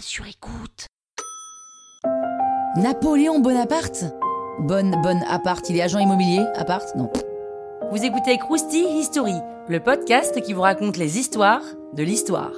sur écoute. Napoléon Bonaparte? Bonne, bonne appart, il est agent immobilier Appart Non. Vous écoutez Krusty History, le podcast qui vous raconte les histoires de l'histoire.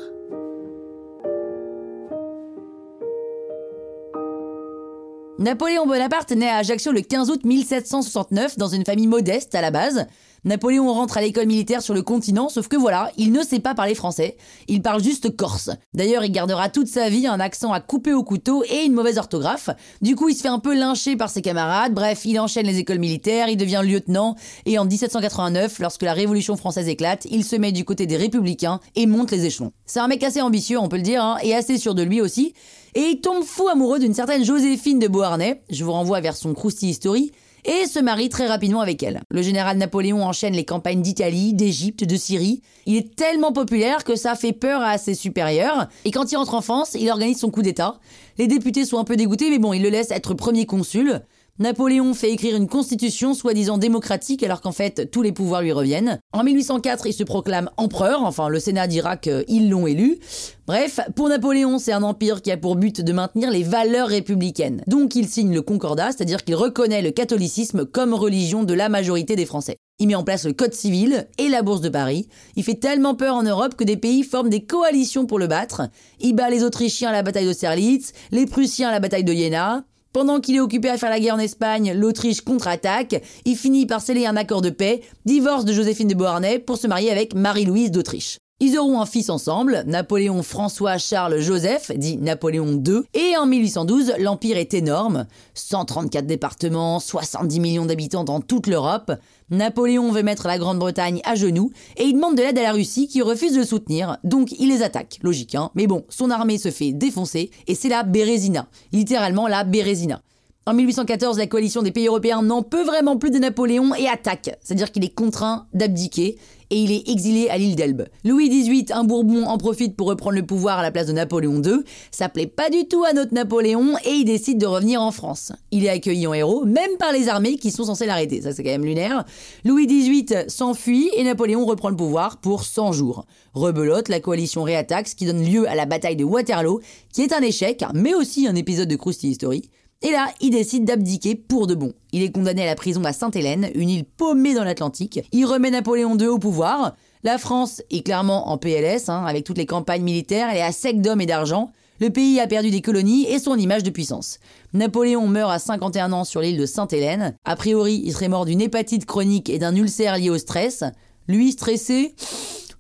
Napoléon Bonaparte naît à Ajaccio le 15 août 1769 dans une famille modeste à la base. Napoléon rentre à l'école militaire sur le continent, sauf que voilà, il ne sait pas parler français, il parle juste corse. D'ailleurs, il gardera toute sa vie un accent à couper au couteau et une mauvaise orthographe. Du coup, il se fait un peu lyncher par ses camarades, bref, il enchaîne les écoles militaires, il devient lieutenant, et en 1789, lorsque la Révolution française éclate, il se met du côté des républicains et monte les échelons. C'est un mec assez ambitieux, on peut le dire, hein, et assez sûr de lui aussi, et il tombe fou amoureux d'une certaine Joséphine de Beauharnais, je vous renvoie vers son Krusty History, et se marie très rapidement avec elle. Le général Napoléon enchaîne les campagnes d'Italie, d'Égypte, de Syrie. Il est tellement populaire que ça fait peur à ses supérieurs. Et quand il rentre en France, il organise son coup d'État. Les députés sont un peu dégoûtés, mais bon, il le laisse être premier consul. Napoléon fait écrire une constitution soi-disant démocratique alors qu'en fait tous les pouvoirs lui reviennent. En 1804, il se proclame empereur, enfin le Sénat dira qu'ils l'ont élu. Bref, pour Napoléon, c'est un empire qui a pour but de maintenir les valeurs républicaines. Donc il signe le Concordat, c'est-à-dire qu'il reconnaît le catholicisme comme religion de la majorité des Français. Il met en place le Code civil et la Bourse de Paris. Il fait tellement peur en Europe que des pays forment des coalitions pour le battre. Il bat les Autrichiens à la bataille d'Austerlitz, les Prussiens à la bataille de Jena. Pendant qu'il est occupé à faire la guerre en Espagne, l'Autriche contre-attaque. Il finit par sceller un accord de paix, divorce de Joséphine de Beauharnais pour se marier avec Marie-Louise d'Autriche. Ils auront un fils ensemble, Napoléon François Charles Joseph, dit Napoléon II, et en 1812, l'empire est énorme, 134 départements, 70 millions d'habitants dans toute l'Europe. Napoléon veut mettre la Grande-Bretagne à genoux et il demande de l'aide à la Russie qui refuse de le soutenir, donc il les attaque, logique hein. Mais bon, son armée se fait défoncer et c'est la Bérésina, littéralement la Bérésina. En 1814, la coalition des pays européens n'en peut vraiment plus de Napoléon et attaque, c'est-à-dire qu'il est contraint d'abdiquer et il est exilé à l'île d'Elbe. Louis XVIII, un Bourbon, en profite pour reprendre le pouvoir à la place de Napoléon II. Ça plaît pas du tout à notre Napoléon et il décide de revenir en France. Il est accueilli en héros, même par les armées qui sont censées l'arrêter. Ça, c'est quand même lunaire. Louis XVIII s'enfuit et Napoléon reprend le pouvoir pour 100 jours. Rebelote, la coalition réattaque, ce qui donne lieu à la bataille de Waterloo, qui est un échec, mais aussi un épisode de Krusty History. Et là, il décide d'abdiquer pour de bon. Il est condamné à la prison à Sainte-Hélène, une île paumée dans l'Atlantique. Il remet Napoléon II au pouvoir. La France est clairement en PLS, hein, avec toutes les campagnes militaires, elle est à sec d'hommes et d'argent. Le pays a perdu des colonies et son image de puissance. Napoléon meurt à 51 ans sur l'île de Sainte-Hélène. A priori, il serait mort d'une hépatite chronique et d'un ulcère lié au stress. Lui, stressé,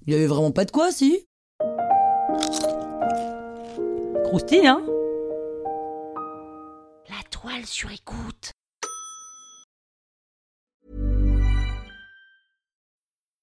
il avait vraiment pas de quoi, si Croustille, hein La toile sur écoute.